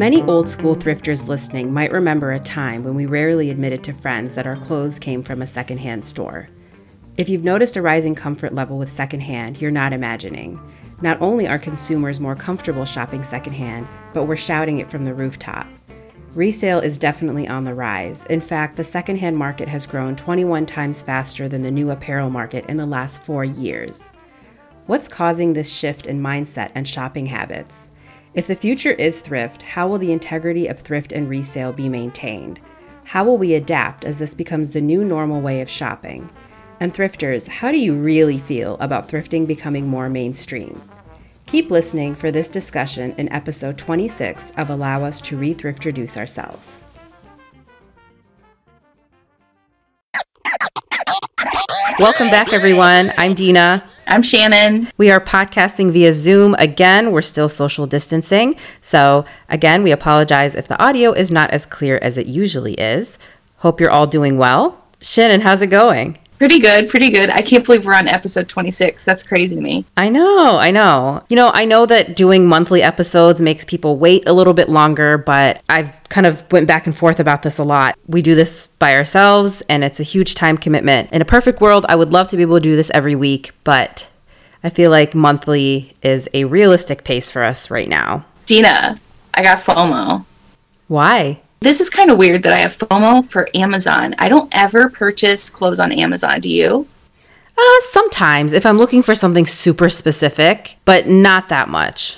Many old school thrifters listening might remember a time when we rarely admitted to friends that our clothes came from a secondhand store. If you've noticed a rising comfort level with secondhand, you're not imagining. Not only are consumers more comfortable shopping secondhand, but we're shouting it from the rooftop. Resale is definitely on the rise. In fact, the secondhand market has grown 21 times faster than the new apparel market in the last four years. What's causing this shift in mindset and shopping habits? If the future is thrift, how will the integrity of thrift and resale be maintained? How will we adapt as this becomes the new normal way of shopping? And thrifters, how do you really feel about thrifting becoming more mainstream? Keep listening for this discussion in episode 26 of Allow Us to Re Thriftroduce Ourselves. Welcome back, everyone. I'm Dina. I'm Shannon. We are podcasting via Zoom again. We're still social distancing. So, again, we apologize if the audio is not as clear as it usually is. Hope you're all doing well. Shannon, how's it going? Pretty good, pretty good. I can't believe we're on episode 26. That's crazy to me. I know, I know. You know, I know that doing monthly episodes makes people wait a little bit longer, but I've kind of went back and forth about this a lot. We do this by ourselves and it's a huge time commitment. In a perfect world, I would love to be able to do this every week, but I feel like monthly is a realistic pace for us right now. Dina, I got FOMO. Why? This is kind of weird that I have FOMO for Amazon. I don't ever purchase clothes on Amazon. Do you? Uh, sometimes if I'm looking for something super specific, but not that much.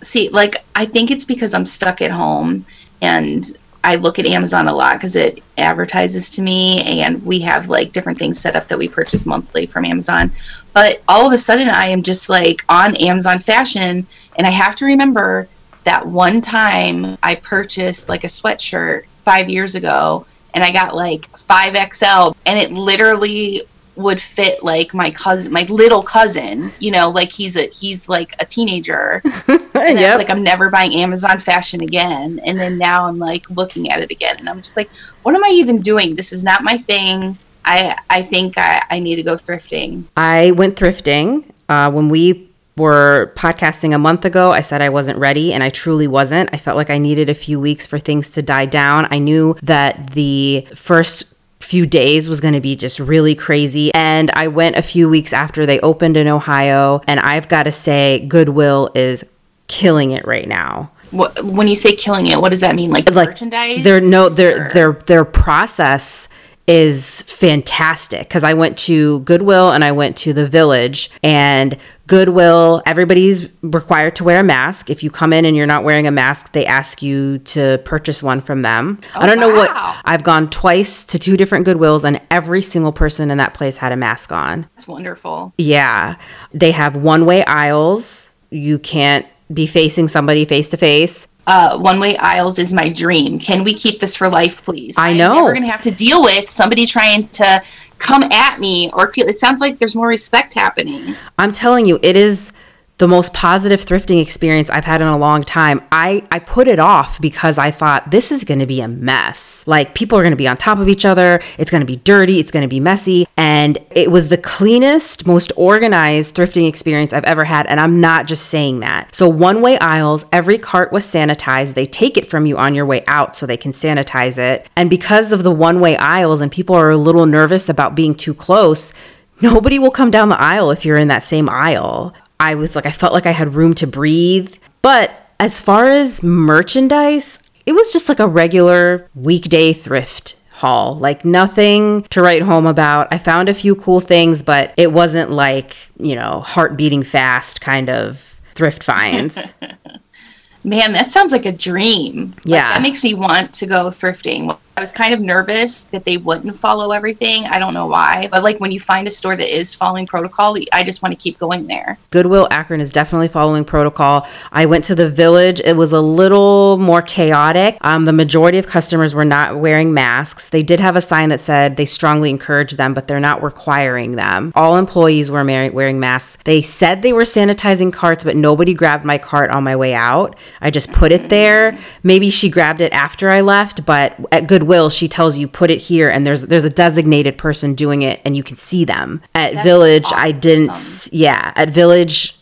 See, like, I think it's because I'm stuck at home and I look at Amazon a lot because it advertises to me, and we have like different things set up that we purchase monthly from Amazon. But all of a sudden, I am just like on Amazon fashion, and I have to remember that one time I purchased like a sweatshirt five years ago and I got like 5XL and it literally would fit like my cousin my little cousin you know like he's a he's like a teenager. And yep. like i'm never buying amazon fashion again. And then now i'm like looking at it again and i'm just like what am i even doing? This is not my thing. I i think i, I need to go thrifting. I went thrifting uh, when we were podcasting a month ago, I said I wasn't ready, and I truly wasn't. I felt like I needed a few weeks for things to die down. I knew that the first few days was going to be just really crazy. And I went a few weeks after they opened in Ohio, and I've got to say, Goodwill is killing it right now. What, when you say killing it, what does that mean? Like, like merchandise? Their no, their their their process is fantastic because I went to Goodwill and I went to the Village and Goodwill, everybody's required to wear a mask. If you come in and you're not wearing a mask, they ask you to purchase one from them. Oh, I don't wow. know what oh, I've gone twice to two different Goodwills and every single person in that place had a mask on. That's wonderful. Yeah. They have one-way aisles. You can't be facing somebody face to face uh, one way aisles is my dream. Can we keep this for life, please? I know. We're going to have to deal with somebody trying to come at me or feel. It sounds like there's more respect happening. I'm telling you, it is the most positive thrifting experience I've had in a long time. I, I put it off because I thought this is going to be a mess. Like people are going to be on top of each other. It's going to be dirty. It's going to be messy. And it was the cleanest, most organized thrifting experience I've ever had. And I'm not just saying that. So one way aisles, every cart was sanitized. They take it from you on your way out so they can sanitize it. And because of the one way aisles and people are a little nervous about being too close, nobody will come down the aisle if you're in that same aisle. I was like, I felt like I had room to breathe. But as far as merchandise, it was just like a regular weekday thrift haul. Like nothing to write home about. I found a few cool things, but it wasn't like, you know, heart beating fast kind of thrift finds. Man, that sounds like a dream. Yeah. Like, that makes me want to go thrifting. I was kind of nervous that they wouldn't follow everything. I don't know why. But like when you find a store that is following protocol, I just want to keep going there. Goodwill Akron is definitely following protocol. I went to the village. It was a little more chaotic. Um, the majority of customers were not wearing masks. They did have a sign that said they strongly encourage them, but they're not requiring them. All employees were wearing masks. They said they were sanitizing carts, but nobody grabbed my cart on my way out. I just put it there. Maybe she grabbed it after I left, but at Goodwill, will she tells you put it here and there's there's a designated person doing it and you can see them at That's village awesome. i didn't yeah at village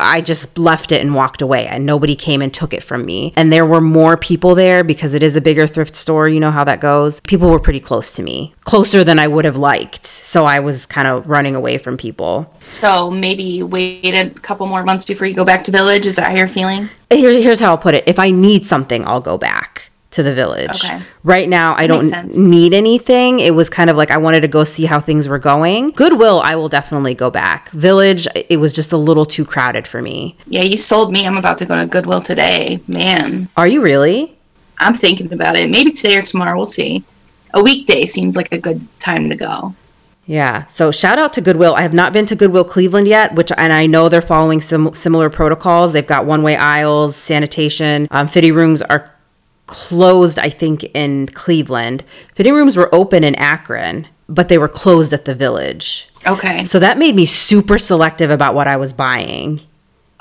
I just left it and walked away and nobody came and took it from me. And there were more people there because it is a bigger thrift store. You know how that goes. People were pretty close to me, closer than I would have liked. So I was kind of running away from people. So maybe wait a couple more months before you go back to Village. Is that how you're feeling? Here, here's how I'll put it if I need something, I'll go back to the village. Okay. Right now, I don't need anything. It was kind of like I wanted to go see how things were going. Goodwill, I will definitely go back. Village, it was just a little too crowded for me. Yeah, you sold me. I'm about to go to Goodwill today. Man, Are you really? I'm thinking about it. Maybe today or tomorrow. We'll see. A weekday seems like a good time to go. Yeah. So shout out to Goodwill. I have not been to Goodwill Cleveland yet, which and I know they're following sim- similar protocols. They've got one way aisles, sanitation. Um, fitting rooms are closed, I think, in Cleveland. Fitting rooms were open in Akron, but they were closed at the village. Okay. So that made me super selective about what I was buying.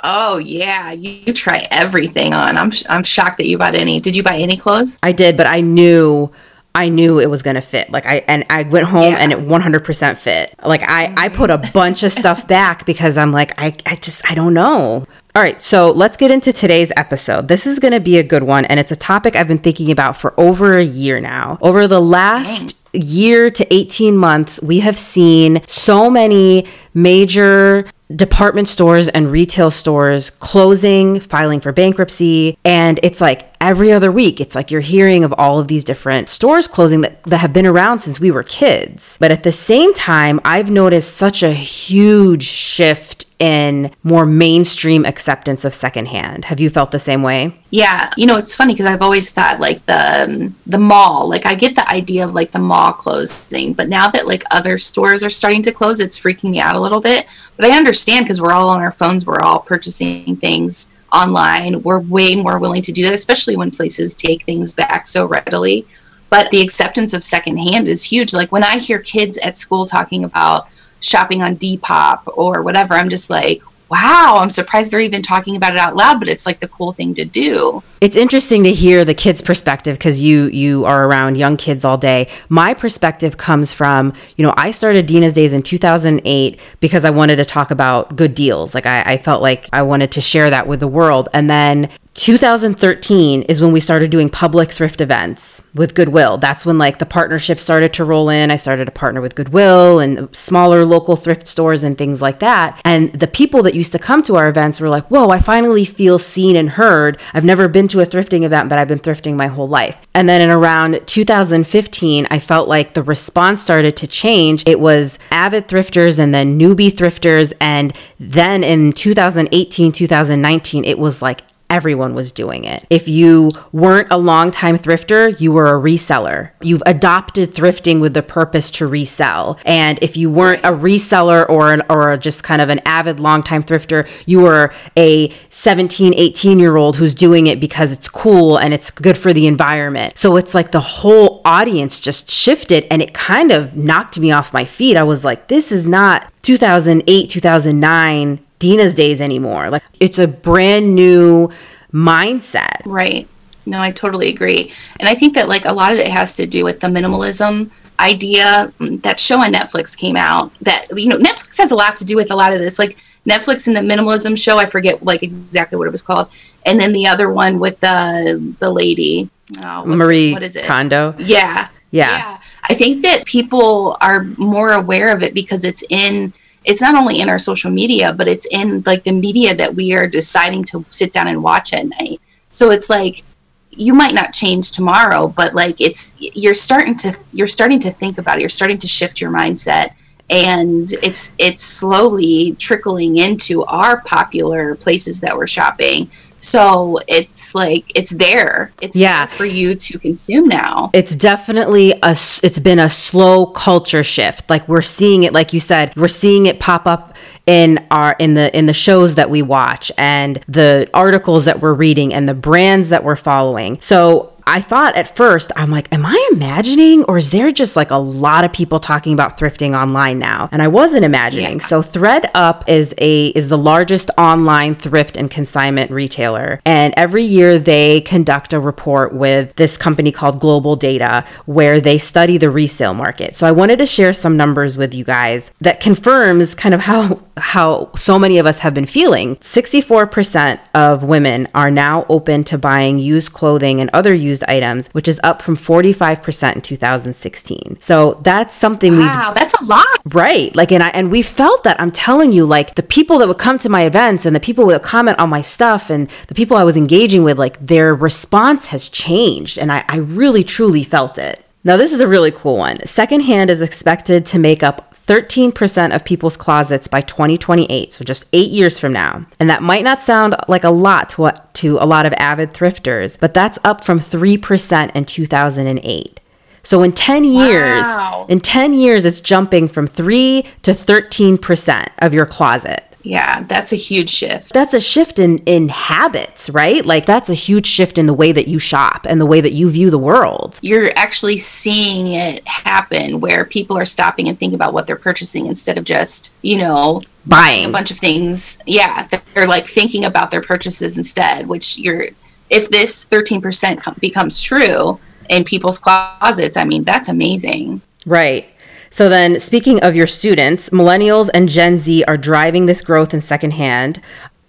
Oh yeah, you, try everything on. I'm sh- I'm shocked that you bought any. Did you buy any clothes? I did, but I knew I knew it was gonna fit. Like I and I went home Yeah. and it 100% fit. Like I I put a mm-hmm. bunch of stuff back because I'm like I I just I don't know. All right, so let's get into today's episode. This is going to be a good one and it's a topic I've been thinking about for over a year now. Over the last year to 18 months, we have seen so many major department stores and retail stores closing, filing for bankruptcy. And it's like every other week, it's like you're hearing of all of these different stores closing that, that have been around since we were kids. But at the same time, I've noticed such a huge shift in more mainstream acceptance of secondhand. Have you felt the same way? Yeah, you know it's funny because I've always thought like the um, the mall. Like I get the idea of like the mall closing, but now that like other stores are starting to close, it's freaking me out a little bit. But I understand because we're all on our phones, we're all purchasing things online. We're way more willing to do that, especially when places take things back so readily. But the acceptance of secondhand is huge. Like when I hear kids at school talking about shopping on Depop or whatever, I'm just like, wow, I'm surprised they're even talking about it out loud, but it's like the cool thing to do. It's interesting to hear the kids' perspective because you you are around young kids all day. My perspective comes from you know I started Dina's Days in 2008 because I wanted to talk about good deals. Like I, I felt like I wanted to share that with the world, and then 2013 is when we started doing public thrift events with Goodwill. That's when like the partnership started to roll in. I started to partner with Goodwill and smaller local thrift stores and things like that. And the people that used to come to our events were like, "Whoa, I finally feel seen and heard. I've never been to a thrifting event, but I've been thrifting my whole life." And then in around 2015, I felt like the response started to change. It was avid thrifters and then newbie thrifters and then in 2018, 2019, it was like everyone was doing it. If you weren't a longtime thrifter, you were a reseller. You've adopted thrifting with the purpose to resell. And if you weren't a reseller or an, or just kind of an avid longtime thrifter, you were a 17, 18 year old who's doing it because it's cool and it's good for the environment. So it's like the whole audience just shifted and it kind of knocked me off my feet. I was like, this is not 2008, 2009 Dina's days anymore. Like it's a brand new mindset. Right. No, I totally agree. And I think that like a lot of it has to do with the minimalism idea. Mm, That show on Netflix came out that you know Netflix has a lot to do with a lot of this. Like Netflix and the minimalism show, I forget like exactly what it was called. And then the other one with the the lady, oh, Marie what is it? Kondo. Yeah. Yeah. I think that people are more aware of it because it's in it's not only in our social media, but it's in like the media that we are deciding to sit down and watch at night. So it's like you might not change tomorrow, but like it's you're starting to you're starting to think about it. You're starting to shift your mindset and it's it's slowly trickling into our popular places that we're shopping. So it's like it's there. It's Yeah. there for you to consume now. It's definitely a it's been a slow culture shift. Like we're seeing it like you said, we're seeing it pop up in our in the in the shows that we watch and the articles that we're reading and the brands that we're following. So I thought at first, I'm like, am I imagining or is there just like a lot of people talking about thrifting online now? And I wasn't imagining. Yeah. So ThredUp is a is the largest online thrift and consignment retailer. And every year they conduct a report with this company called Global Data where they study the resale market. So I wanted to share some numbers with you guys that confirms kind of how how so many of us have been feeling. 64% of women are now open to buying used clothing and other used items, which is up from 45% in 2016. So that's something we Wow, that's a lot. Right. Like and I and we felt that I'm telling you like the people that would come to my events and the people that would comment on my stuff and the people I was engaging with like their response has changed and I, I really truly felt it. Now, this is a really cool one. Secondhand is expected to make up 13% of people's closets by 2028, so just 8 years from now. And that might not sound like a lot to what to a lot of avid thrifters, but that's up from 3% in 2008. So in 10 years, wow. in 10 years it's jumping from 3 to 13% of your closet. Yeah, that's a huge shift. That's a shift in in habits, right? Like that's a huge shift in the way that you shop and the way that you view the world. You're actually seeing it happen where people are stopping and thinking about what they're purchasing instead of just, you know, buying a bunch of things. Yeah, they're like thinking about their purchases instead, which you're if this 13% becomes true in people's closets, I mean, that's amazing. Right. So then, speaking of your students, millennials and Gen Z are driving this growth in secondhand,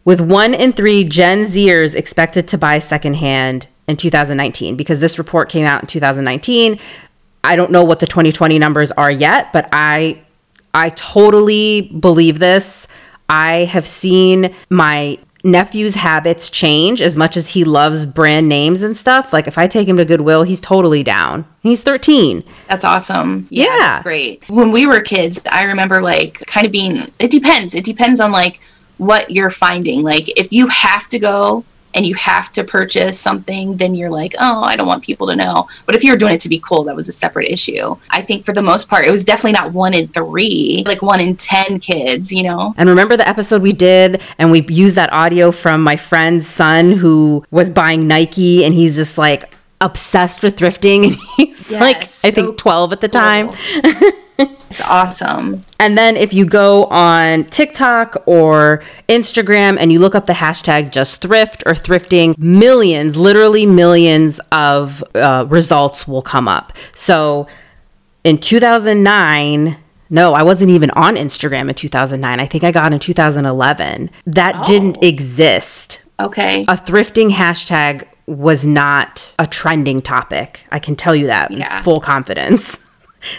with one in three Gen Zers expected to buy secondhand in 2019 because this report came out in 2019. I don't know what the 2020 numbers are yet, but I I totally believe this. I have seen my nephew's habits change as much as he loves brand names and stuff. Like if I take him to Goodwill, he's totally down. He's 13. That's awesome. Yeah, yeah. That's great. When we were kids, I remember like kind of being it depends. It depends on like what you're finding. Like if you have to go and you have to purchase something, then you're like, oh, I don't want people to know. But if you're doing it to be cool, that was a separate issue. I think for the most part, it was definitely not one in three, like one in 10 kids, you know? And remember the episode we did and we used that audio from my friend's son who was buying Nike and he's just like, obsessed with thrifting and he's yes, like I think 12 at the cool. time. It's awesome. And then if you go on TikTok or Instagram and you look up the hashtag just thrift or thrifting, millions, literally millions of uh, results will come up. So in 2009, no, I wasn't even on Instagram in 2009. I think I got in 2011. That oh. didn't exist. Okay. A thrifting hashtag was not a trending topic. I can tell you that yeah. with full confidence.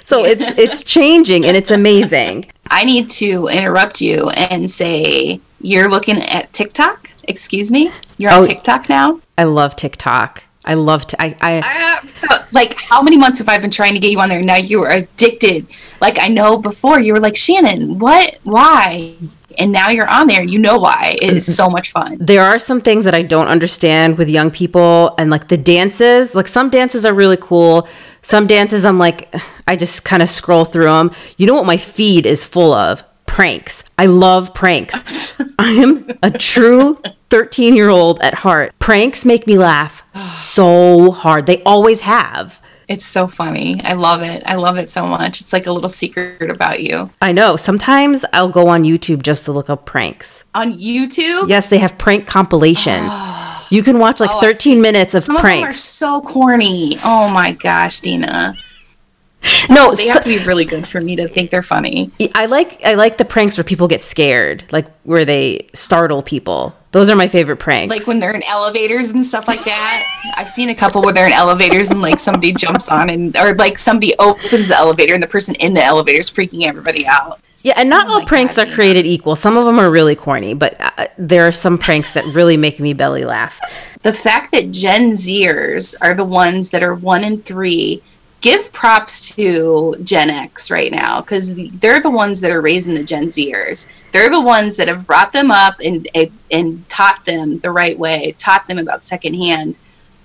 so it's it's changing and it's amazing. I need to interrupt you and say you're looking at TikTok. Excuse me. You're on oh, TikTok now. I love TikTok. I love to. I, I uh, so, like how many months have I been trying to get you on there? Now you are addicted. Like I know before you were like Shannon. What? Why? and now you're on there you know why it is so much fun there are some things that i don't understand with young people and like the dances like some dances are really cool some dances i'm like i just kind of scroll through them you know what my feed is full of pranks i love pranks i am a true 13 year old at heart pranks make me laugh so hard they always have it's so funny. I love it. I love it so much. It's like a little secret about you. I know. Sometimes I'll go on YouTube just to look up pranks. On YouTube? Yes, they have prank compilations. Oh, You can watch like oh, 13 minutes of Some pranks. Are so corny. Oh my gosh, Dina. No, they have to be really good for me to think they're funny. I like I like the pranks where people get scared, like where they startle people. Those are my favorite pranks. Like when they're in elevators and stuff like that. I've seen a couple where they're in elevators and like somebody jumps on and or like somebody opens the elevator and the person in the elevator is freaking everybody out. Yeah, and not oh all pranks God, are created equal. Some of them are really corny, but uh, there are some pranks that really make me belly laugh. The fact that Gen Zers are the ones that are one in three give props to Gen X right now because they're the ones that are raising the Gen Zers. They're the ones that have brought them up and and taught them the right way, taught them about secondhand.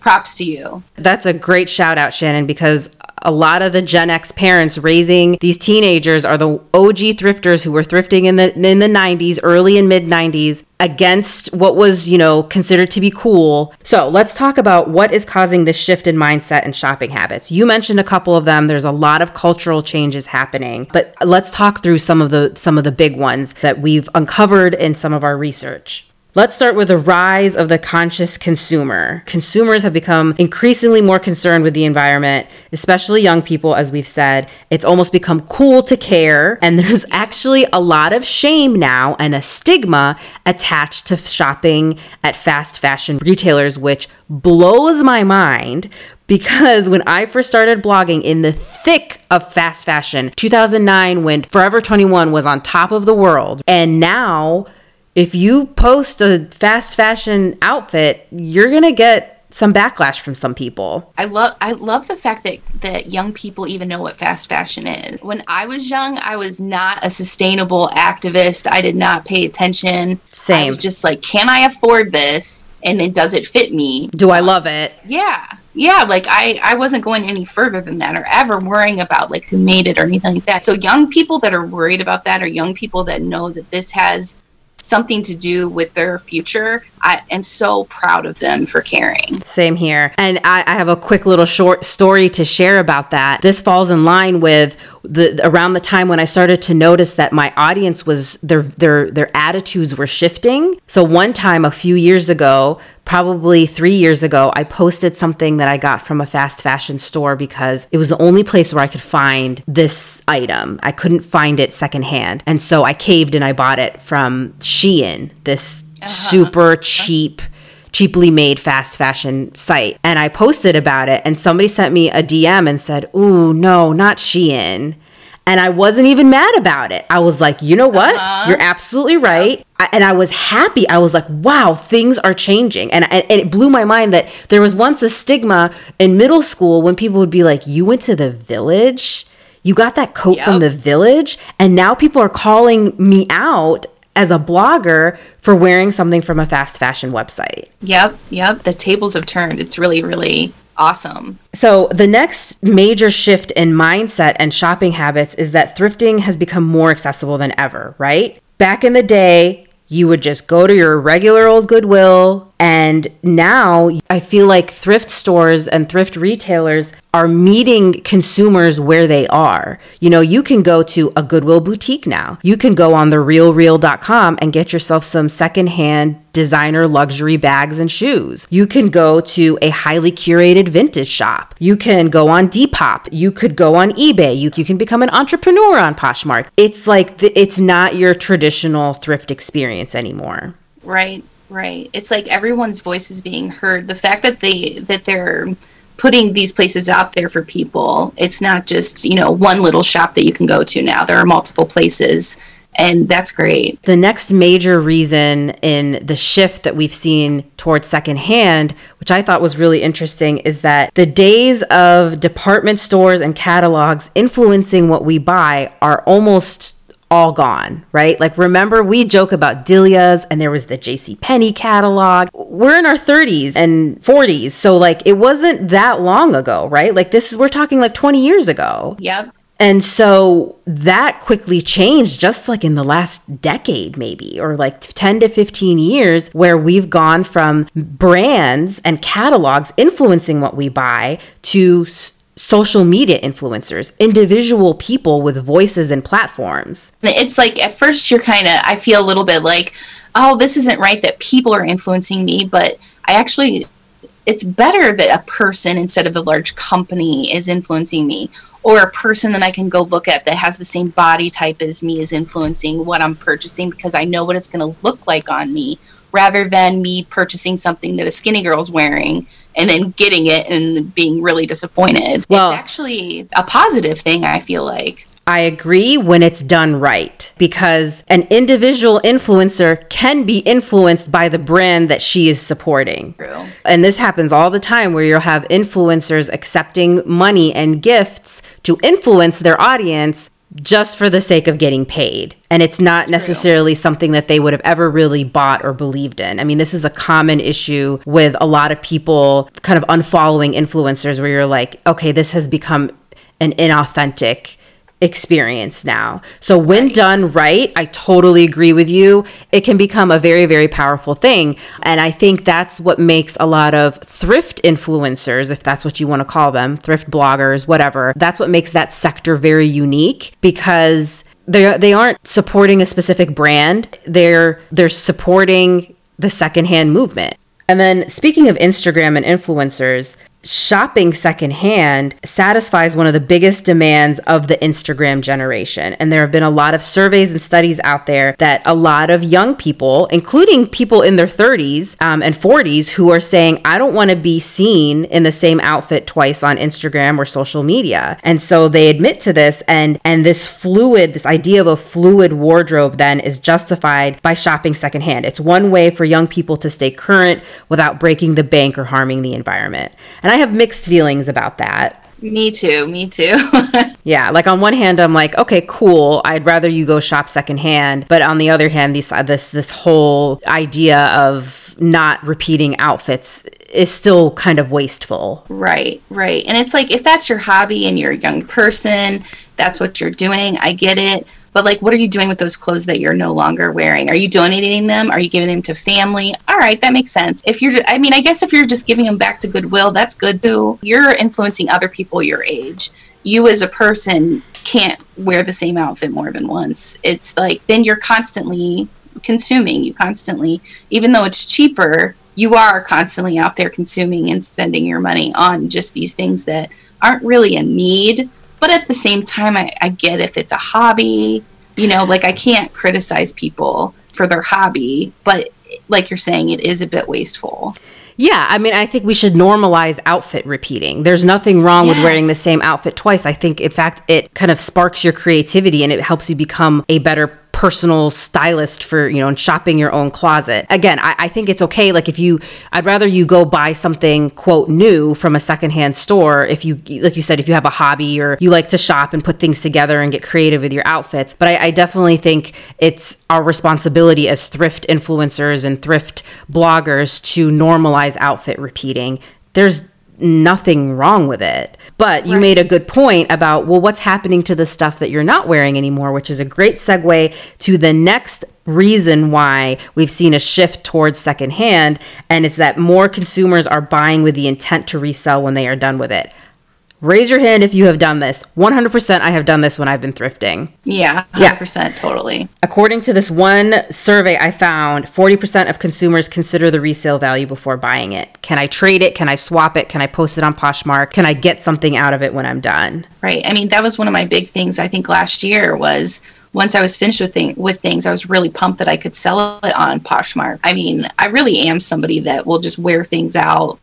Props to you. That's a great shout out, Shannon, because a lot of the Gen X parents raising these teenagers are the OG thrifters who were thrifting in the in the 90s, early and mid 90s against what was, you know, considered to be cool. So, let's talk about what is causing this shift in mindset and shopping habits. You mentioned a couple of them. There's a lot of cultural changes happening, but let's talk through some of the some of the big ones that we've uncovered in some of our research. Let's start with the rise of the conscious consumer. Consumers have become increasingly more concerned with the environment, especially young people, as we've said. It's almost become cool to care, and there's actually a lot of shame now and a stigma attached to shopping at fast fashion retailers, which blows my mind because when I first started blogging in the thick of fast fashion, 2009, when Forever 21 was on top of the world, and now if you post a fast fashion outfit, you're going to get some backlash from some people. I love I love the fact that that young people even know what fast fashion is. When I was young, I was not a sustainable activist. I did not pay attention. Same. I was just like, can I afford this? And then does it fit me? Do I love it? Yeah. Yeah, like I I wasn't going any further than that or ever worrying about like who made it or anything like that. So young people that are worried about that or young people that know that this has something to do with their future. I am so proud of them for caring. Same here. And I, I, have a quick little short story to share about that. This falls in line with the around the time when I started to notice that my audience was their their their attitudes were shifting. So one time a few years ago, probably three years ago, I posted something that I got from a fast fashion store because it was the only place where I could find this item. I couldn't find it secondhand. And so I caved and I bought it from Shein, this uh-huh. super cheap cheaply made fast fashion site. And I posted about it and somebody sent me a DM and said, Ooh, no, not Shein. And I wasn't even mad about it. I was like, you know what? Uh-huh. You're absolutely right. I, and I was happy. I was like, wow, things are changing. And, and, and it blew my mind that there was once a stigma in middle school when people would be like, you went to the village? You got that coat yep. from the village? And now people are calling me out as a blogger for wearing something from a fast fashion website. Yep, yep. The tables have turned. It's really, really awesome. So, the next major shift in mindset and shopping habits is that thrifting has become more accessible than ever, right? Back in the day, you would just go to your regular old Goodwill. And now I feel like thrift stores and thrift retailers are meeting consumers where they are. You know, you can go to a Goodwill boutique now. You can go on the realreal.com and get yourself some secondhand designer luxury bags and shoes. You can go to a highly curated vintage shop. You can go on Depop. You could go on eBay. You, you can become an entrepreneur on Poshmark. It's like, the, it's not your traditional thrift experience anymore. Right, right. It's like everyone's voice is being heard. The fact that they, that they're, putting these places out there for people. It's not just, you know, one little shop that you can go to now. There are multiple places and that's great. The next major reason in the shift that we've seen towards secondhand, which I thought was really interesting, is that the days of department stores and catalogs influencing what we buy are almost all gone, right? Like remember we joke about Delia's and there was the JC Penney catalog. We're in our 30s and 40s, so like it wasn't that long ago, right? Like this is we're talking like 20 years ago. Yep. And so that quickly changed just like in the last decade, maybe, or like 10 to 15 years, where we've gone from brands and catalogs influencing what we buy to social media influencers, individual people with voices and platforms. It's like at first you're kind of, I feel a little bit like, oh, this isn't right that people are influencing me, but I actually, it's better that a person instead of a large company is influencing me or a person that I can go look at that has the same body type as me is influencing what I'm purchasing because I know what it's going to look like on me rather than me purchasing something that a skinny girl's wearing and then getting it and being really disappointed. Well, it's actually a positive thing, I feel like. I agree when it's done right because an individual influencer can be influenced by the brand that she is supporting. True. And this happens all the time where you'll have influencers accepting money and gifts to influence their audience just for the sake of getting paid. And it's not necessarily something that they would have ever really bought or believed in. I mean, this is a common issue with a lot of people kind of unfollowing influencers where you're like, okay, this has become an inauthentic experience now. So when right. done right, I totally agree with you. It can become a very very powerful thing, and I think that's what makes a lot of thrift influencers, if that's what you want to call them, thrift bloggers, whatever. That's what makes that sector very unique because they they aren't supporting a specific brand. They're they're supporting the secondhand movement. And then speaking of Instagram and influencers, shopping secondhand satisfies one of the biggest demands of the Instagram generation. And there have been a lot of surveys and studies out there that a lot of young people, including people in their 30s um, and 40s, who are saying, I don't want to be seen in the same outfit twice on Instagram or social media. And so they admit to this and and this fluid, this idea of a fluid wardrobe then is justified by shopping secondhand. It's one way for young people to stay current without breaking the bank or harming the environment. And I have mixed feelings about that. Me too. Me too. yeah, like on one hand, I'm like, okay, cool. I'd rather you go shop secondhand, but on the other hand, this uh, this this whole idea of not repeating outfits is still kind of wasteful. Right, right. And it's like if that's your hobby and you're a young person, that's what you're doing. I get it. But like, what are you doing with those clothes that you're no longer wearing? Are you donating them? Are you giving them to family? All right, that makes sense. If you're, I mean, I guess if you're just giving them back to Goodwill, that's good too. You're influencing other people your age. You as a person can't wear the same outfit more than once. It's like, then you're constantly consuming. You constantly, even though it's cheaper, you are constantly out there consuming and spending your money on just these things that aren't really a need but at the same time, I, I get if it's a hobby, you know, like I can't criticize people for their hobby, but like you're saying, it is a bit wasteful. Yeah, I mean, I think we should normalize outfit repeating. There's nothing wrong yes. with wearing the same outfit twice. I think, in fact, it kind of sparks your creativity and it helps you become a better personal stylist for you know and shopping your own closet. Again I, I, think it's okay like if you i'd rather you go buy something quote new from a secondhand store if you like you said if you have a hobby or you like to shop and put things together and get creative with your outfits. But I, I definitely think it's our responsibility as thrift influencers and thrift bloggers to normalize outfit repeating. There's nothing wrong with it. But you right. made a good point about, well, what's happening to the stuff that you're not wearing anymore, which is a great segue to the next reason why we've seen a shift towards secondhand. And it's that more consumers are buying with the intent to resell when they are done with it. Raise your hand if you have done this. 100% I have done this when I've been thrifting. Yeah, 100% yeah. totally. According to this one survey I found, 40% of consumers consider the resale value before buying it. Can I trade it? Can I swap it? Can I post it on Poshmark? Can I get something out of it when I'm done? Right. I mean, that was one of my big things I think last year was once I was finished with thing, with things, I was really pumped that I could sell it on Poshmark. I mean, I really am somebody that will just wear things out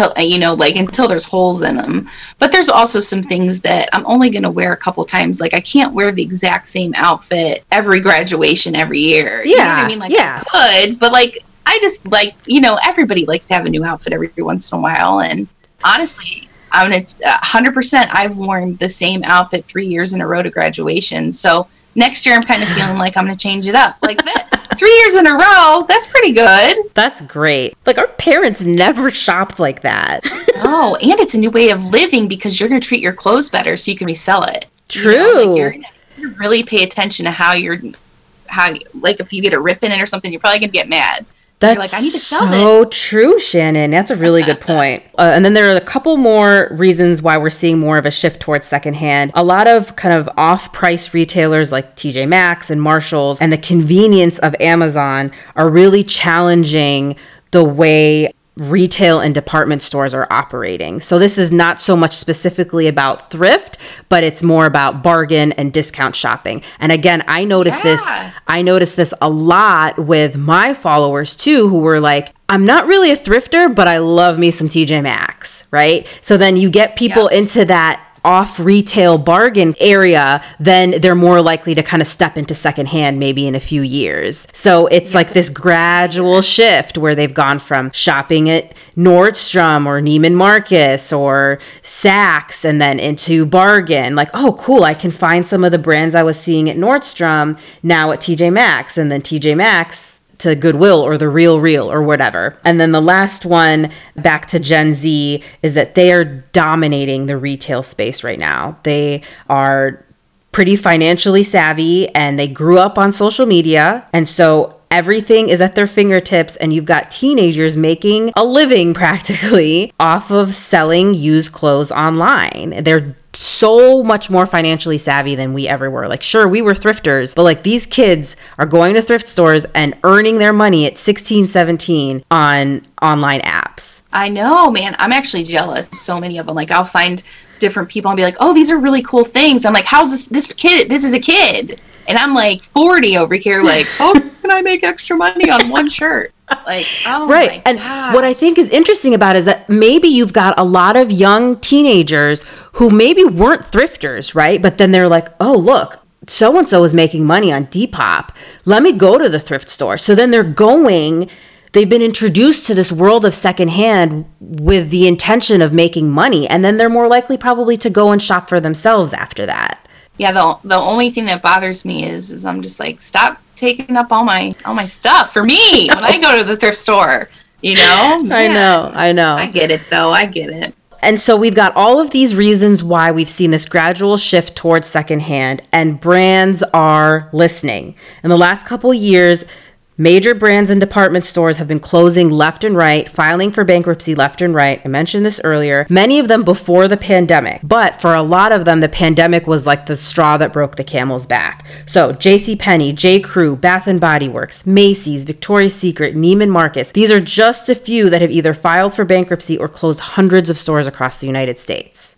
till uh, you know like until there's holes in them but there's also some things that i'm only going to wear a couple times. Like i can't wear the exact same outfit every graduation every year. Yeah you know i mean? Like yeah. i could but like i just like you know everybody likes to have a new outfit every once in a while. And honestly i'm gonna 100% i've worn the same outfit three years in a row to graduation. So next year i'm kind of feeling like i'm gonna change it up like that three years in a row. That's pretty good. That's great. Like our parents never shopped like that. oh, and it's a new way of living because you're going to treat your clothes better so you can resell it. True. You know, like you're, you really pay attention to how you're, how like if you get a rip in it or something, you're probably going to get mad. That's like, I need to sell so this. true, Shannon. That's a really good point. Uh, and then there are a couple more reasons why we're seeing more of a shift towards secondhand. A lot of kind of off-price retailers like TJ Maxx and Marshalls and the convenience of Amazon are really challenging the way retail and department stores are operating. So this is not so much specifically about thrift, but it's more about bargain and discount shopping. And again, I noticed yeah. this I noticed this a lot with my followers too who were like I'm not really a thrifter, but I love me some TJ Maxx, right? So then you get people into that off retail bargain area, then they're more likely to kind of step into secondhand maybe in a few years. So it's yeah. like this gradual shift where they've gone from shopping at Nordstrom or Neiman Marcus or Saks and then into bargain. Like, oh, cool, I can find some of the brands I was seeing at Nordstrom now at TJ Maxx. And then TJ Maxx to Goodwill or the Real Real or whatever. And then the last one, back to Gen Z, is that they are dominating the retail space right now. They are pretty financially savvy and they grew up on social media. And so everything is at their fingertips and you've got teenagers making a living practically off of selling used clothes online. They're so much more financially savvy than we ever were. Like, sure, we were thrifters, but like these kids are going to thrift stores and earning their money at 16, 17 on online apps. I know, man. I'm actually jealous of so many of them. Like, I'll find different people and be like, oh, these are really cool things. I'm like, how's this, this kid? This is a kid. And I'm like 40 over here, like, oh, can I make extra money on one shirt? Like, oh right. and what I think is interesting about is that maybe you've got a lot of young teenagers who maybe weren't thrifters, right? But then they're like, oh, look, so and so is making money on Depop. Let me go to the thrift store. So then they're going they've been introduced to this world of secondhand with the intention of making money and then they're more likely probably to go and shop for themselves after that yeah the, the only thing that bothers me is is i'm just like stop taking up all my all my stuff for me when i go to the thrift store you know? I know i know. I get it though. I get it. And so we've got all of these reasons why we've seen this gradual shift towards secondhand, and brands are listening. In the last couple years, Major brands and department stores have been closing left and right, filing for bankruptcy left and right. I mentioned this earlier. Many of them before the pandemic, but for a lot of them, the pandemic was like the straw that broke the camel's back. So, J.C. Penney, J. Crew, Bath and Body Works, Macy's, Victoria's Secret, Neiman Marcus. These are just a few that have either filed for bankruptcy or closed hundreds of stores across the United States.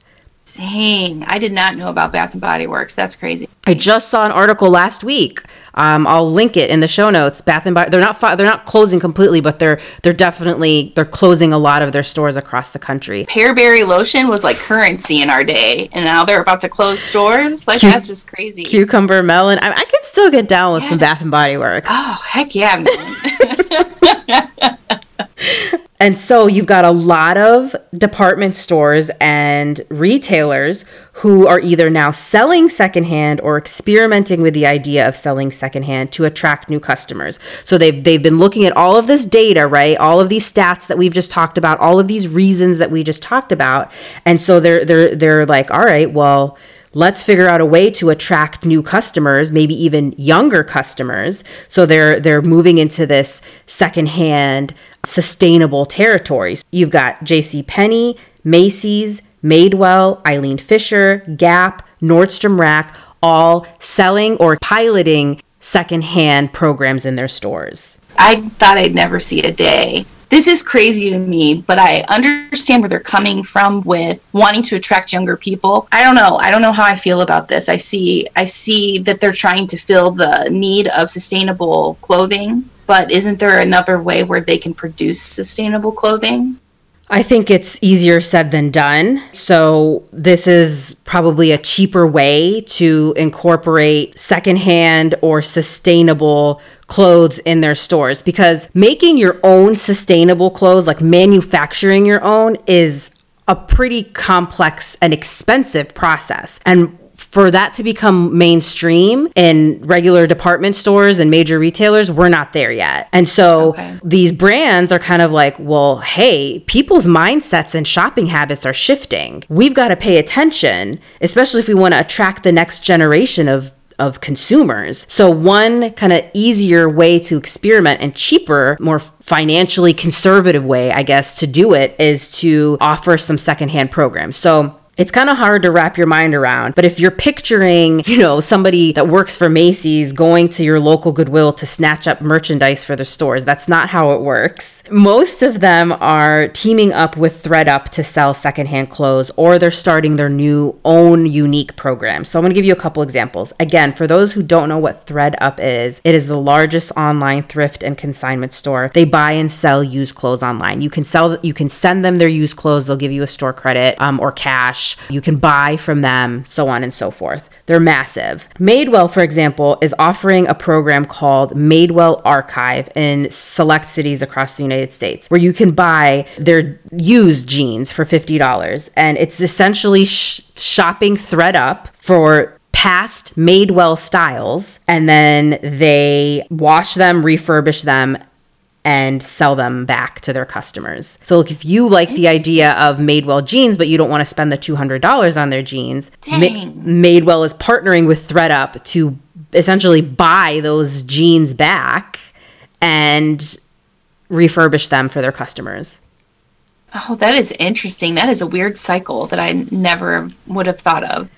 Dang, I did not know about Bath and Body Works. That's crazy. I just saw an article last week. Um, I'll link it in the show notes. Bath and Body they're not they're not closing completely, but they're they're definitely they're closing a lot of their stores across the country. Pearberry lotion was like currency in our day, and now they're about to close stores. Like that's just crazy. Cucumber melon. I, I could still get down with yes. some Bath and Body Works. Oh heck yeah! And so you've got a lot of department stores and retailers who are either now selling secondhand or experimenting with the idea of selling secondhand to attract new customers. So they've they've been looking at all of this data, right? All of these stats that we've just talked about, all of these reasons that we just talked about. And so they're they're they're like, all right, well, let's figure out a way to attract new customers maybe even younger customers. So they're they're moving into this secondhand sustainable territories you've got jc penney macy's madewell eileen fisher gap nordstrom rack all selling or piloting secondhand programs in their stores. I thought i'd never see a day this is crazy to me, but I understand where they're coming from with wanting to attract younger people. I don't know. I don't know how I feel about this. I see I see that they're trying to fill the need of sustainable clothing, but isn't there another way where they can produce sustainable clothing? I think it's easier said than done. So, this is probably a cheaper way to incorporate secondhand or sustainable clothes in their stores because making your own sustainable clothes, like manufacturing your own, is a pretty complex and expensive process. And for that to become mainstream in regular department stores and major retailers, we're not there yet. And so okay. these brands are kind of like, well, hey, people's mindsets and shopping habits are shifting. We've got to pay attention, especially if we want to attract the next generation of of consumers. So one kind of easier way to experiment and cheaper, more financially conservative way, I guess, to do it is to offer some secondhand programs. So it's kind of hard to wrap your mind around. But if you're picturing, you know, somebody that works for Macy's going to your local Goodwill to snatch up merchandise for their stores, that's not how it works. Most of them are teaming up with thredUP to sell secondhand clothes or they're starting their new own unique program. So I'm going to give you a couple examples. Again, for those who don't know what thredUP is, it is the largest online thrift and consignment store. They buy and sell used clothes online. You can sell you can send them their used clothes, they'll give you a store credit um, or cash you can buy from them, so on and so forth. They're massive. Madewell, for example, is offering a program called Madewell Archive in select cities across the United States where you can buy their used jeans for $50. And it's essentially sh- shopping thredUP for past Madewell styles and then they wash them, refurbish them, and sell them back to their customers. So look, if you like the idea of Madewell jeans, but you don't want to spend the $200 on their jeans, Ma-. Madewell is partnering with thredUP to essentially buy those jeans back and refurbish them for their customers. Oh, that is interesting. That is a weird cycle that I never would have thought of.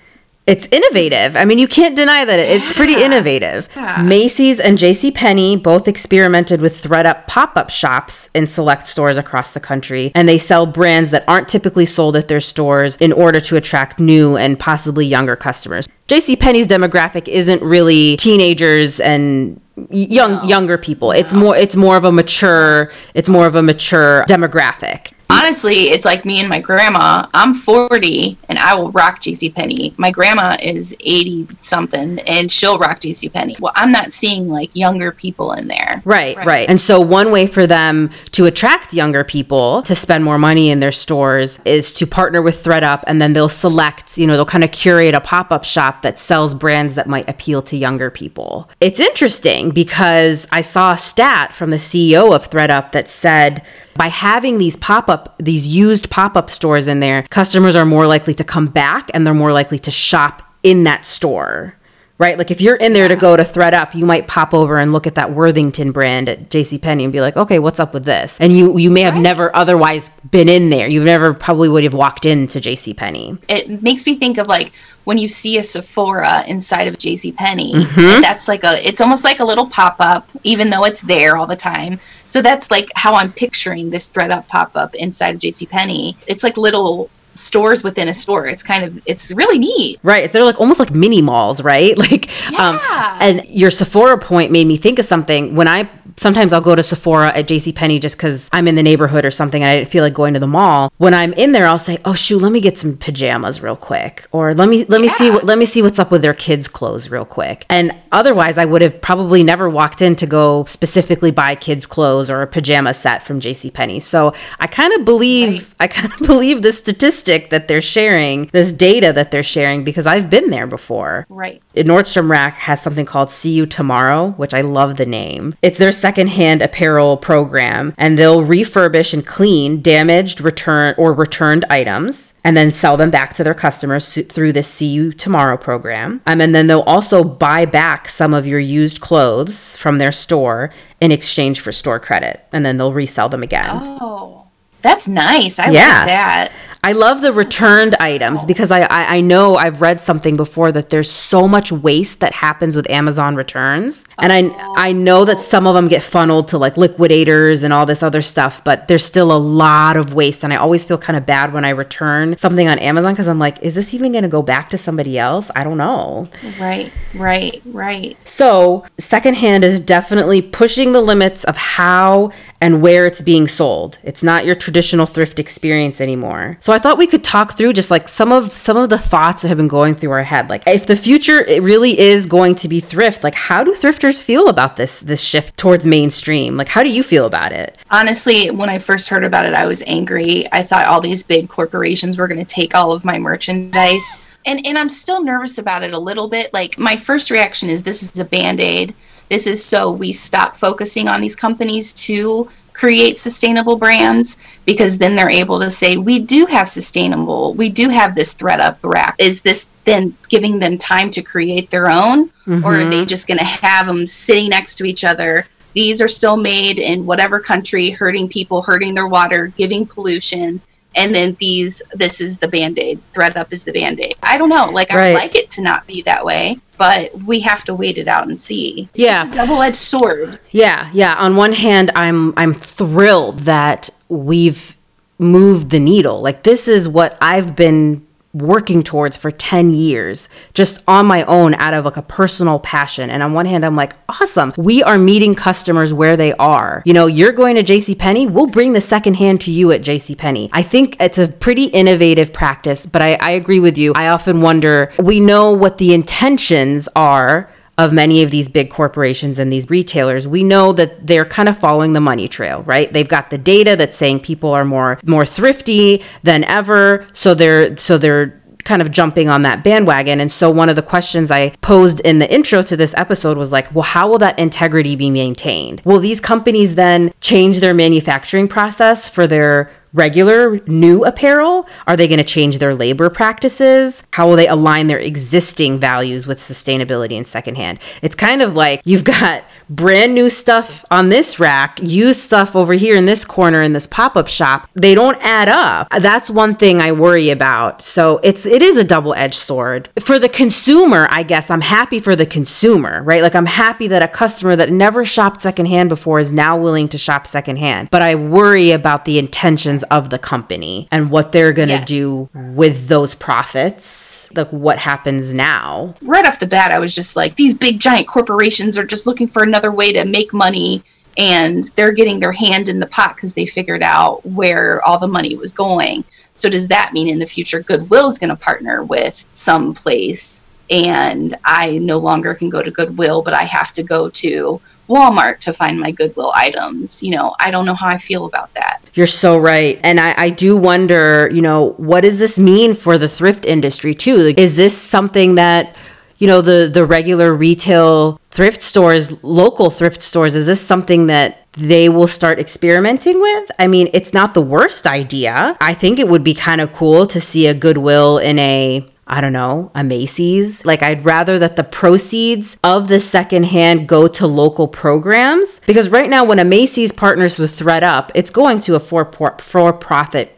It's innovative. I mean, you can't deny that it's pretty Yeah. innovative. Yeah. Macy's and J.C. Penney both experimented with thredUP pop-up shops in select stores across the country, and they sell brands that aren't typically sold at their stores in order to attract new and possibly younger customers. J.C. Penney's demographic isn't really teenagers and young younger people. It's more it's more of a mature it's more of a mature demographic. Honestly, it's like me and my grandma. I'm 40 and I will rock JCPenney. My grandma is 80 something and she'll rock JCPenney. Well, I'm not seeing like younger people in there. Right, Right. right, And so one way for them to attract younger people to spend more money in their stores is to partner with thredUP and then they'll select, you know, they'll kind of curate a pop-up shop that sells brands that might appeal to younger people. It's interesting because I saw a stat from the CEO of thredUP that said by having these pop-up these used pop-up stores in there, customers are more likely to come back and they're more likely to shop in that store right? Like if you're in there to go to thredUP, you might pop over and look at that Worthington brand at JCPenney and be like, okay, what's up with this? And you you may have never otherwise been in there. You've never probably would have walked into JCPenney. It makes me think of like when you see a Sephora inside of JCPenney. Mm-hmm. That's like a it's almost like a little pop-up even though it's there all the time. So that's like how I'm picturing this thredUP pop-up inside of JCPenney. It's like little stores within a store. It's kind of it's really neat. Right. They're like almost like mini malls, right? Like um Yeah. and your Sephora point made me think of something. When I sometimes I'll go to Sephora at JCPenney just cuz I'm in the neighborhood or something and I didn't feel like going to the mall. When I'm in there, I'll say, "Oh, shoot, let me get some pajamas real quick." Or let me let me see what let me see what's up with their kids clothes real quick. And otherwise, I would have probably never walked in to go specifically buy kids clothes or a pajama set from JCPenney. So, I kind of believe Right. I kind of believe this statistic that they're sharing, this data that they're sharing because I've been there before. Right. Nordstrom Rack has something called See You Tomorrow, which I love the name. It's their secondhand apparel program, and they'll refurbish and clean damaged, return or returned items, and then sell them back to their customers through this See You Tomorrow program. Um, and then they'll also buy back some of your used clothes from their store in exchange for store credit, and then they'll resell them again. Oh. That's nice. I Yeah. like that. I love the returned items because I, I I know I've read something before that there's so much waste that happens with Amazon returns, and I I know that some of them get funneled to like liquidators and all this other stuff, but there's still a lot of waste, and I always feel kind of bad when I return something on Amazon because I'm like, is this even going to go back to somebody else? I don't know. Right. Right. Right. So, secondhand is definitely pushing the limits of how and where it's being sold. It's not your traditional thrift experience anymore. So, I thought we could talk through just like some of some of the thoughts that have been going through our head. Like if the future it really is going to be thrift, like how do thrifters feel about this this shift towards mainstream? Like how do you feel about it? Honestly, when I first heard about it, I was angry. I thought all these big corporations were going to take all of my merchandise. And and I'm still nervous about it a little bit. Like my first reaction is this is a band-aid. This is so we stop focusing on these companies to create sustainable brands because then they're able to say we do have sustainable we do have this thredUP rack. Is this then giving them time to create their own? Or are they mm-hmm. just going to have them sitting next to each other? These are still made in whatever country hurting people hurting their water giving pollution and then these this is the band-aid thredUP is the band-aid. I don't know like Right. i like it to not be that way but we have to wait it out and see It's Yeah. double-edged sword Yeah, yeah. On one hand, I'm I'm thrilled that we've moved the needle. Like this is what I've been working towards for 10 years just on my own out of like a personal passion. And on one hand i'm like awesome. We are meeting customers where they are. You know you're going to JC jcpenney we'll bring the second hand to you at JC jcpenney i think it's a pretty innovative practice but I, I agree with you. I often wonder we know what the intentions are of many of these big corporations and these retailers, we know that they're kind of following the money trail, right? They've got the data that's saying people are more more thrifty than ever, so they're so they're kind of jumping on that bandwagon. And so one of the questions I posed in the intro to this episode was like, well, how will that integrity be maintained? Will these companies then change their manufacturing process for their regular new apparel? Are they going to change their labor practices? How will they align their existing values with sustainability and secondhand? It's kind of like you've got brand new stuff on this rack, used stuff over here in this corner in this pop-up shop. They don't add up. That's one thing I worry about. So it's it is a double-edged sword. For the consumer, I guess I'm happy for the consumer, right? Like I'm happy that a customer that never shopped secondhand before is now willing to shop secondhand. But I worry about the intentions of the company and what they're going to yes. do with those profits. Like what happens now. Right off the bat, I was just like, these big giant corporations are just looking for another way to make money and they're getting their hand in the pot because they figured out where all the money was going. So does that mean in the future Goodwill is going to partner with some place and I no longer can go to Goodwill, but I have to go to Walmart to find my Goodwill items. You know, I don't know how I feel about that. You're so right. And I, I do wonder, you know, what does this mean for the thrift industry too? Like, is this something that, you know, the, the regular retail thrift stores, local thrift stores, is this something that they will start experimenting with. I mean, it's not the worst idea. I think it would be kind of cool to see a Goodwill in a I don't know, a Macy's. Like, I'd rather that the proceeds of the secondhand go to local programs because right now, when a Macy's partners with ThredUp, it's going to a for for profit.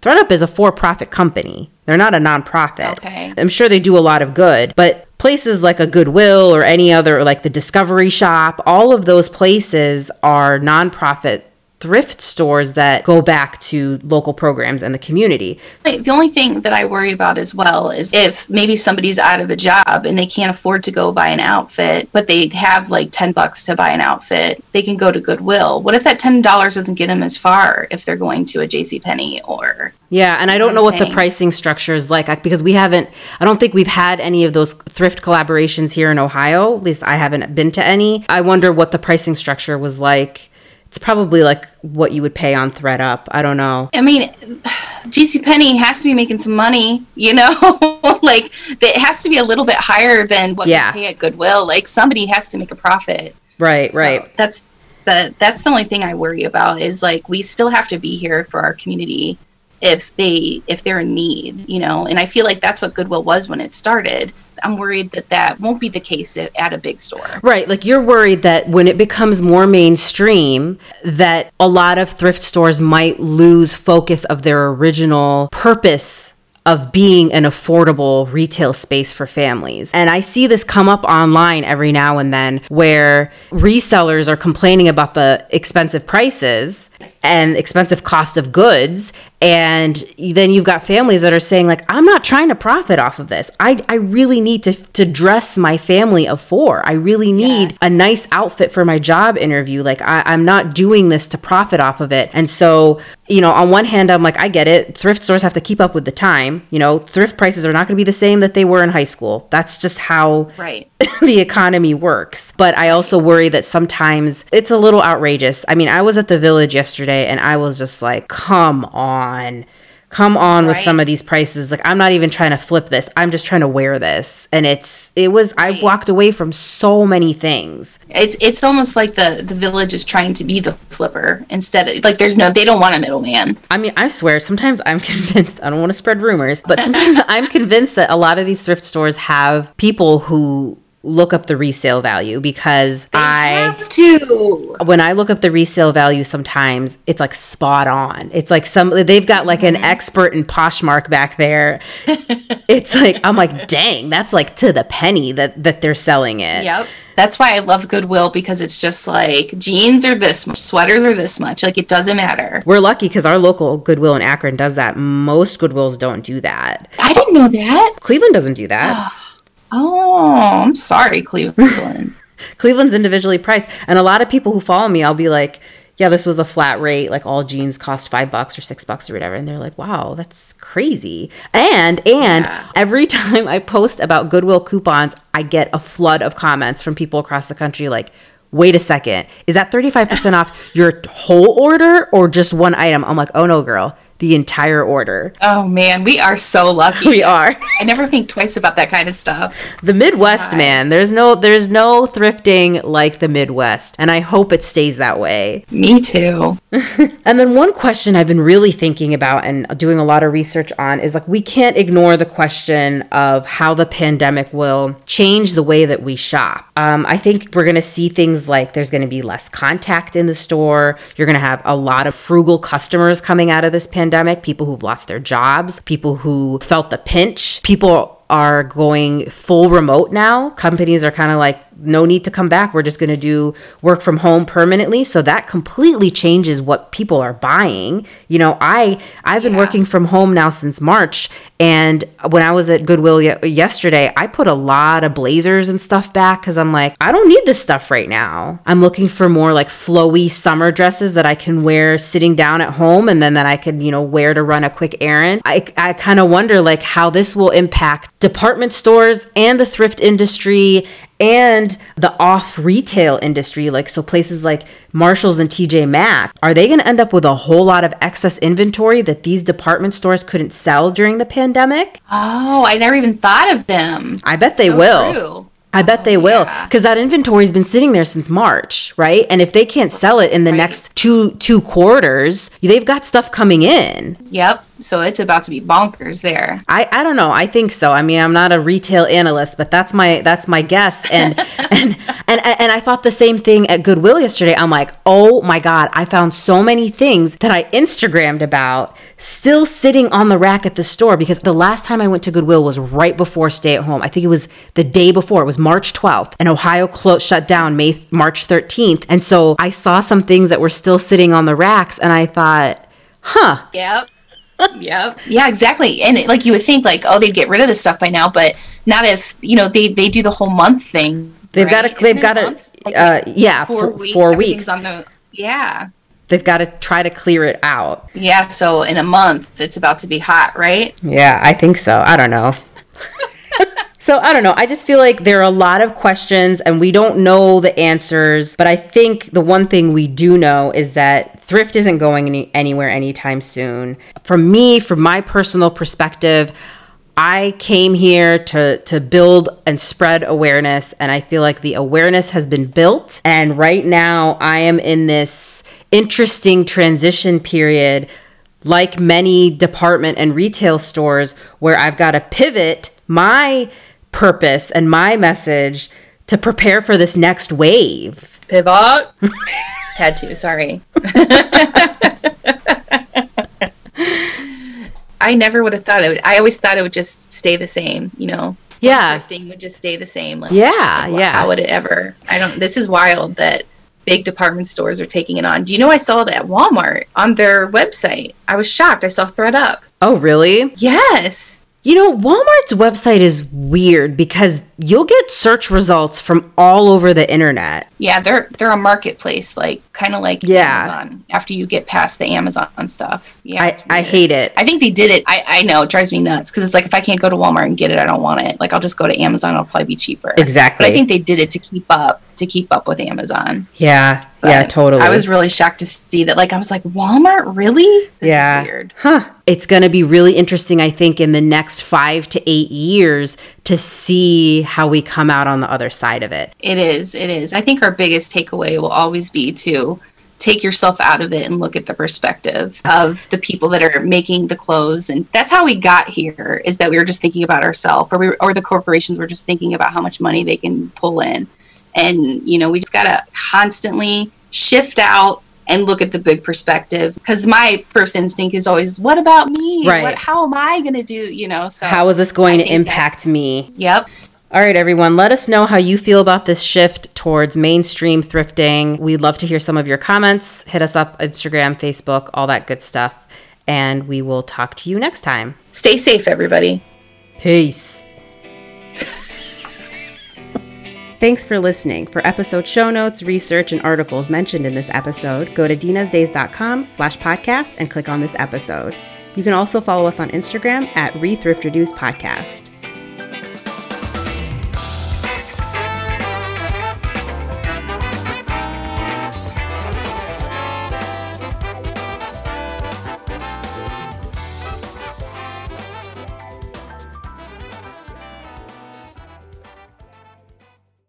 ThredUp is a for profit company. They're not a nonprofit. Okay. I'm sure they do a lot of good, but places like a Goodwill or any other, like the Discovery Shop, all of those places are nonprofit thrift stores that go back to local programs and the community. The only thing that I worry about as well is if maybe somebody's out of a job and they can't afford to go buy an outfit, but they have like 10 bucks to buy an outfit, they can go to Goodwill. What if that $10 doesn't get them as far if they're going to a J.C. Penney or yeah, and I don't know what the pricing structure is like because we haven't. I don't think we've had any of those thrift collaborations here in Ohio. At least I haven't been to any. I wonder what the pricing structure was like it's probably like what you would pay on ThredUp. I don't know. I mean, JC Penney has to be making some money, you know? like it has to be a little bit higher than what yeah. you pay at Goodwill. Like somebody has to make a profit. Right, so right. That's the that's the only thing I worry about is like we still have to be here for our community if they if they're in need, you know. And I feel like that's what Goodwill was when it started I'm worried that that won't be the case at a big store. Right. Like you're worried that when it becomes more mainstream, that a lot of thrift stores might lose focus of their original purpose of being an affordable retail space for families. And I see this come up online every now and then where resellers are complaining about the expensive prices and expensive cost of goods and then you've got families that are saying like i'm not trying to profit off of this. I, I really need to, to dress my family of four. I really need yes. a nice outfit for my job interview. Like I, i'm not doing this to profit off of it. And so you know on one hand i'm like i get it. Thrift stores have to keep up with the time. You know thrift prices are not going to be the same that they were in high school. That's just how right the economy works but i also worry that sometimes it's a little outrageous. I mean i was at the village yesterday and i was just like come on come on right. with some of these prices. Like i'm not even trying to flip this. I'm just trying to wear this. And it's it was right. i walked away from so many things. It's it's almost like the the village is trying to be the flipper instead of like there's no they don't want a middleman. I mean i swear sometimes i'm convinced i don't want to spread rumors but sometimes i'm convinced that a lot of these thrift stores have people who look up the resale value because they I have to. When I look up the resale value, sometimes it's like spot on. It's like some they've got like mm-hmm. an expert in Poshmark back there. it's like I'm like, dang, that's like to the penny that that they're selling it. Yep. That's why I love Goodwill because it's just like jeans are this much, sweaters are this much. Like it doesn't matter. We're lucky because our local Goodwill in Akron does that. Most Goodwills don't do that. I didn't know that. Cleveland doesn't do that. Oh, I'm sorry, Cleveland. Cleveland's individually priced. And a lot of people who follow me, I'll be like, yeah, this was a flat rate. Like all jeans cost five bucks or six bucks or whatever. And they're like, wow, that's crazy. And, and yeah. every time I post about Goodwill coupons, I get a flood of comments from people across the country like, wait a second, is that 35% off your whole order or just one item? I'm like, oh no, girl the entire order. Oh man, we are so lucky. We are. I never think twice about that kind of stuff. The Midwest, man. There's no there's no thrifting like the Midwest, and I hope it stays that way. Me too. And then one question I've been really thinking about and doing a lot of research on is like we can't ignore the question of how the pandemic will change the way that we shop. Um, I think we're going to see things like there's going to be less contact in the store. You're going to have a lot of frugal customers coming out of this pandemic, people who've lost their jobs, people who felt the pinch, people are going full remote now. Companies are kind of like, no need to come back. We're just going to do work from home permanently. So that completely changes what people are buying. You know, I I've been Yeah. working from home now since March, and when I was at Goodwill ye- yesterday, I put a lot of blazers and stuff back because I'm like, I don't need this stuff right now. I'm looking for more like flowy summer dresses that I can wear sitting down at home, and then that I can, you know wear to run a quick errand. I I kind of wonder like how this will impact department stores and the thrift industry and the off retail industry like so places like Marshalls and TJ Maxx are they going to end up with a whole lot of excess inventory that these department stores couldn't sell during the pandemic Oh, I never even thought of them. I bet they So will true. I bet they Oh, will yeah. because that inventory's been sitting there since March, right? And if they can't sell it in the Right. next two two quarters, they've got stuff coming in. Yep. So it's about to be bonkers there. I, I don't know. I think so. I mean, I'm not a retail analyst, but that's my that's my guess. And and and and I thought the same thing at Goodwill yesterday. I'm like, oh my god, I found so many things that I Instagrammed about still sitting on the rack at the store because the last time I went to Goodwill was right before stay at home. I think it was the day before. It was March 12th, and Ohio closed shut down May March 13th. And so I saw some things that were still sitting on the racks, and I thought, huh. Yep. Yep. Yeah, exactly. And it, like you would think, like, oh, they'd get rid of this stuff by now, but not if you know they they do the whole month thing. They've got to. They've got to. Uh, yeah, four four, weeks. four weeks. on the. Yeah. They've got to try to clear it out. Yeah. So in a month, it's about to be hot, right? Yeah, I think so. I don't know. so I don't know. I just feel like there are a lot of questions and we don't know the answers. But I think the one thing we do know is that thrift isn't going any, anywhere anytime soon. For me, from my personal perspective, I came here to to build and spread awareness and I feel like the awareness has been built and right now I am in this interesting transition period like many department and retail stores where I've got to pivot my purpose and my message to prepare for this next wave. Pivot. Had to. Sorry. I never would have thought it would. I always thought it would just stay the same. You know. Yeah. Thrifting would just stay the same. Like, Yeah, like, yeah. How would it ever? I don't. This is wild that big department stores are taking it on. Do you know I saw it at Walmart on their website? I was shocked. I saw ThredUp. Oh, really? Yes. You know, Walmart's website is weird because you'll get search results from all over the internet. Yeah, they're they're a marketplace, like kind of like Yeah. Amazon. After you get past the Amazon stuff, yeah, I, I hate it. I think they did it. I, I know it drives me nuts because it's like if I can't go to Walmart and get it, I don't want it. Like I'll just go to Amazon. It'll probably be cheaper. Exactly. But I think they did it to keep up to keep up with Amazon. Yeah, yeah, totally. I was really shocked to see that. Like I was like, Walmart, really? This yeah. is weird. Huh. It's going to be really interesting, I think, in the next five to eight years to see how we come out on the other side of it. It is. It is. I think our biggest takeaway will always be to take yourself out of it and look at the perspective of the people that are making the clothes and that's how we got here is that we were just thinking about ourselves or we or the corporations were just thinking about how much money they can pull in and you know we just got to constantly shift out and look at the big perspective because my first instinct is always what about me Right. what, how am i going to do you know so How is this going I to think that- impact me? yep All right, everyone, let us know how you feel about this shift towards mainstream thrifting. We'd love to hear some of your comments. Hit us up Instagram, Facebook, all that good stuff. And we will talk to you next time. stay safe everybody Peace. Thanks for listening. For episode show notes, research, and articles mentioned in this episode, go to dinasdays.com slash podcast and click on this episode. You can also follow us on Instagram at Rethrifterdues Podcast.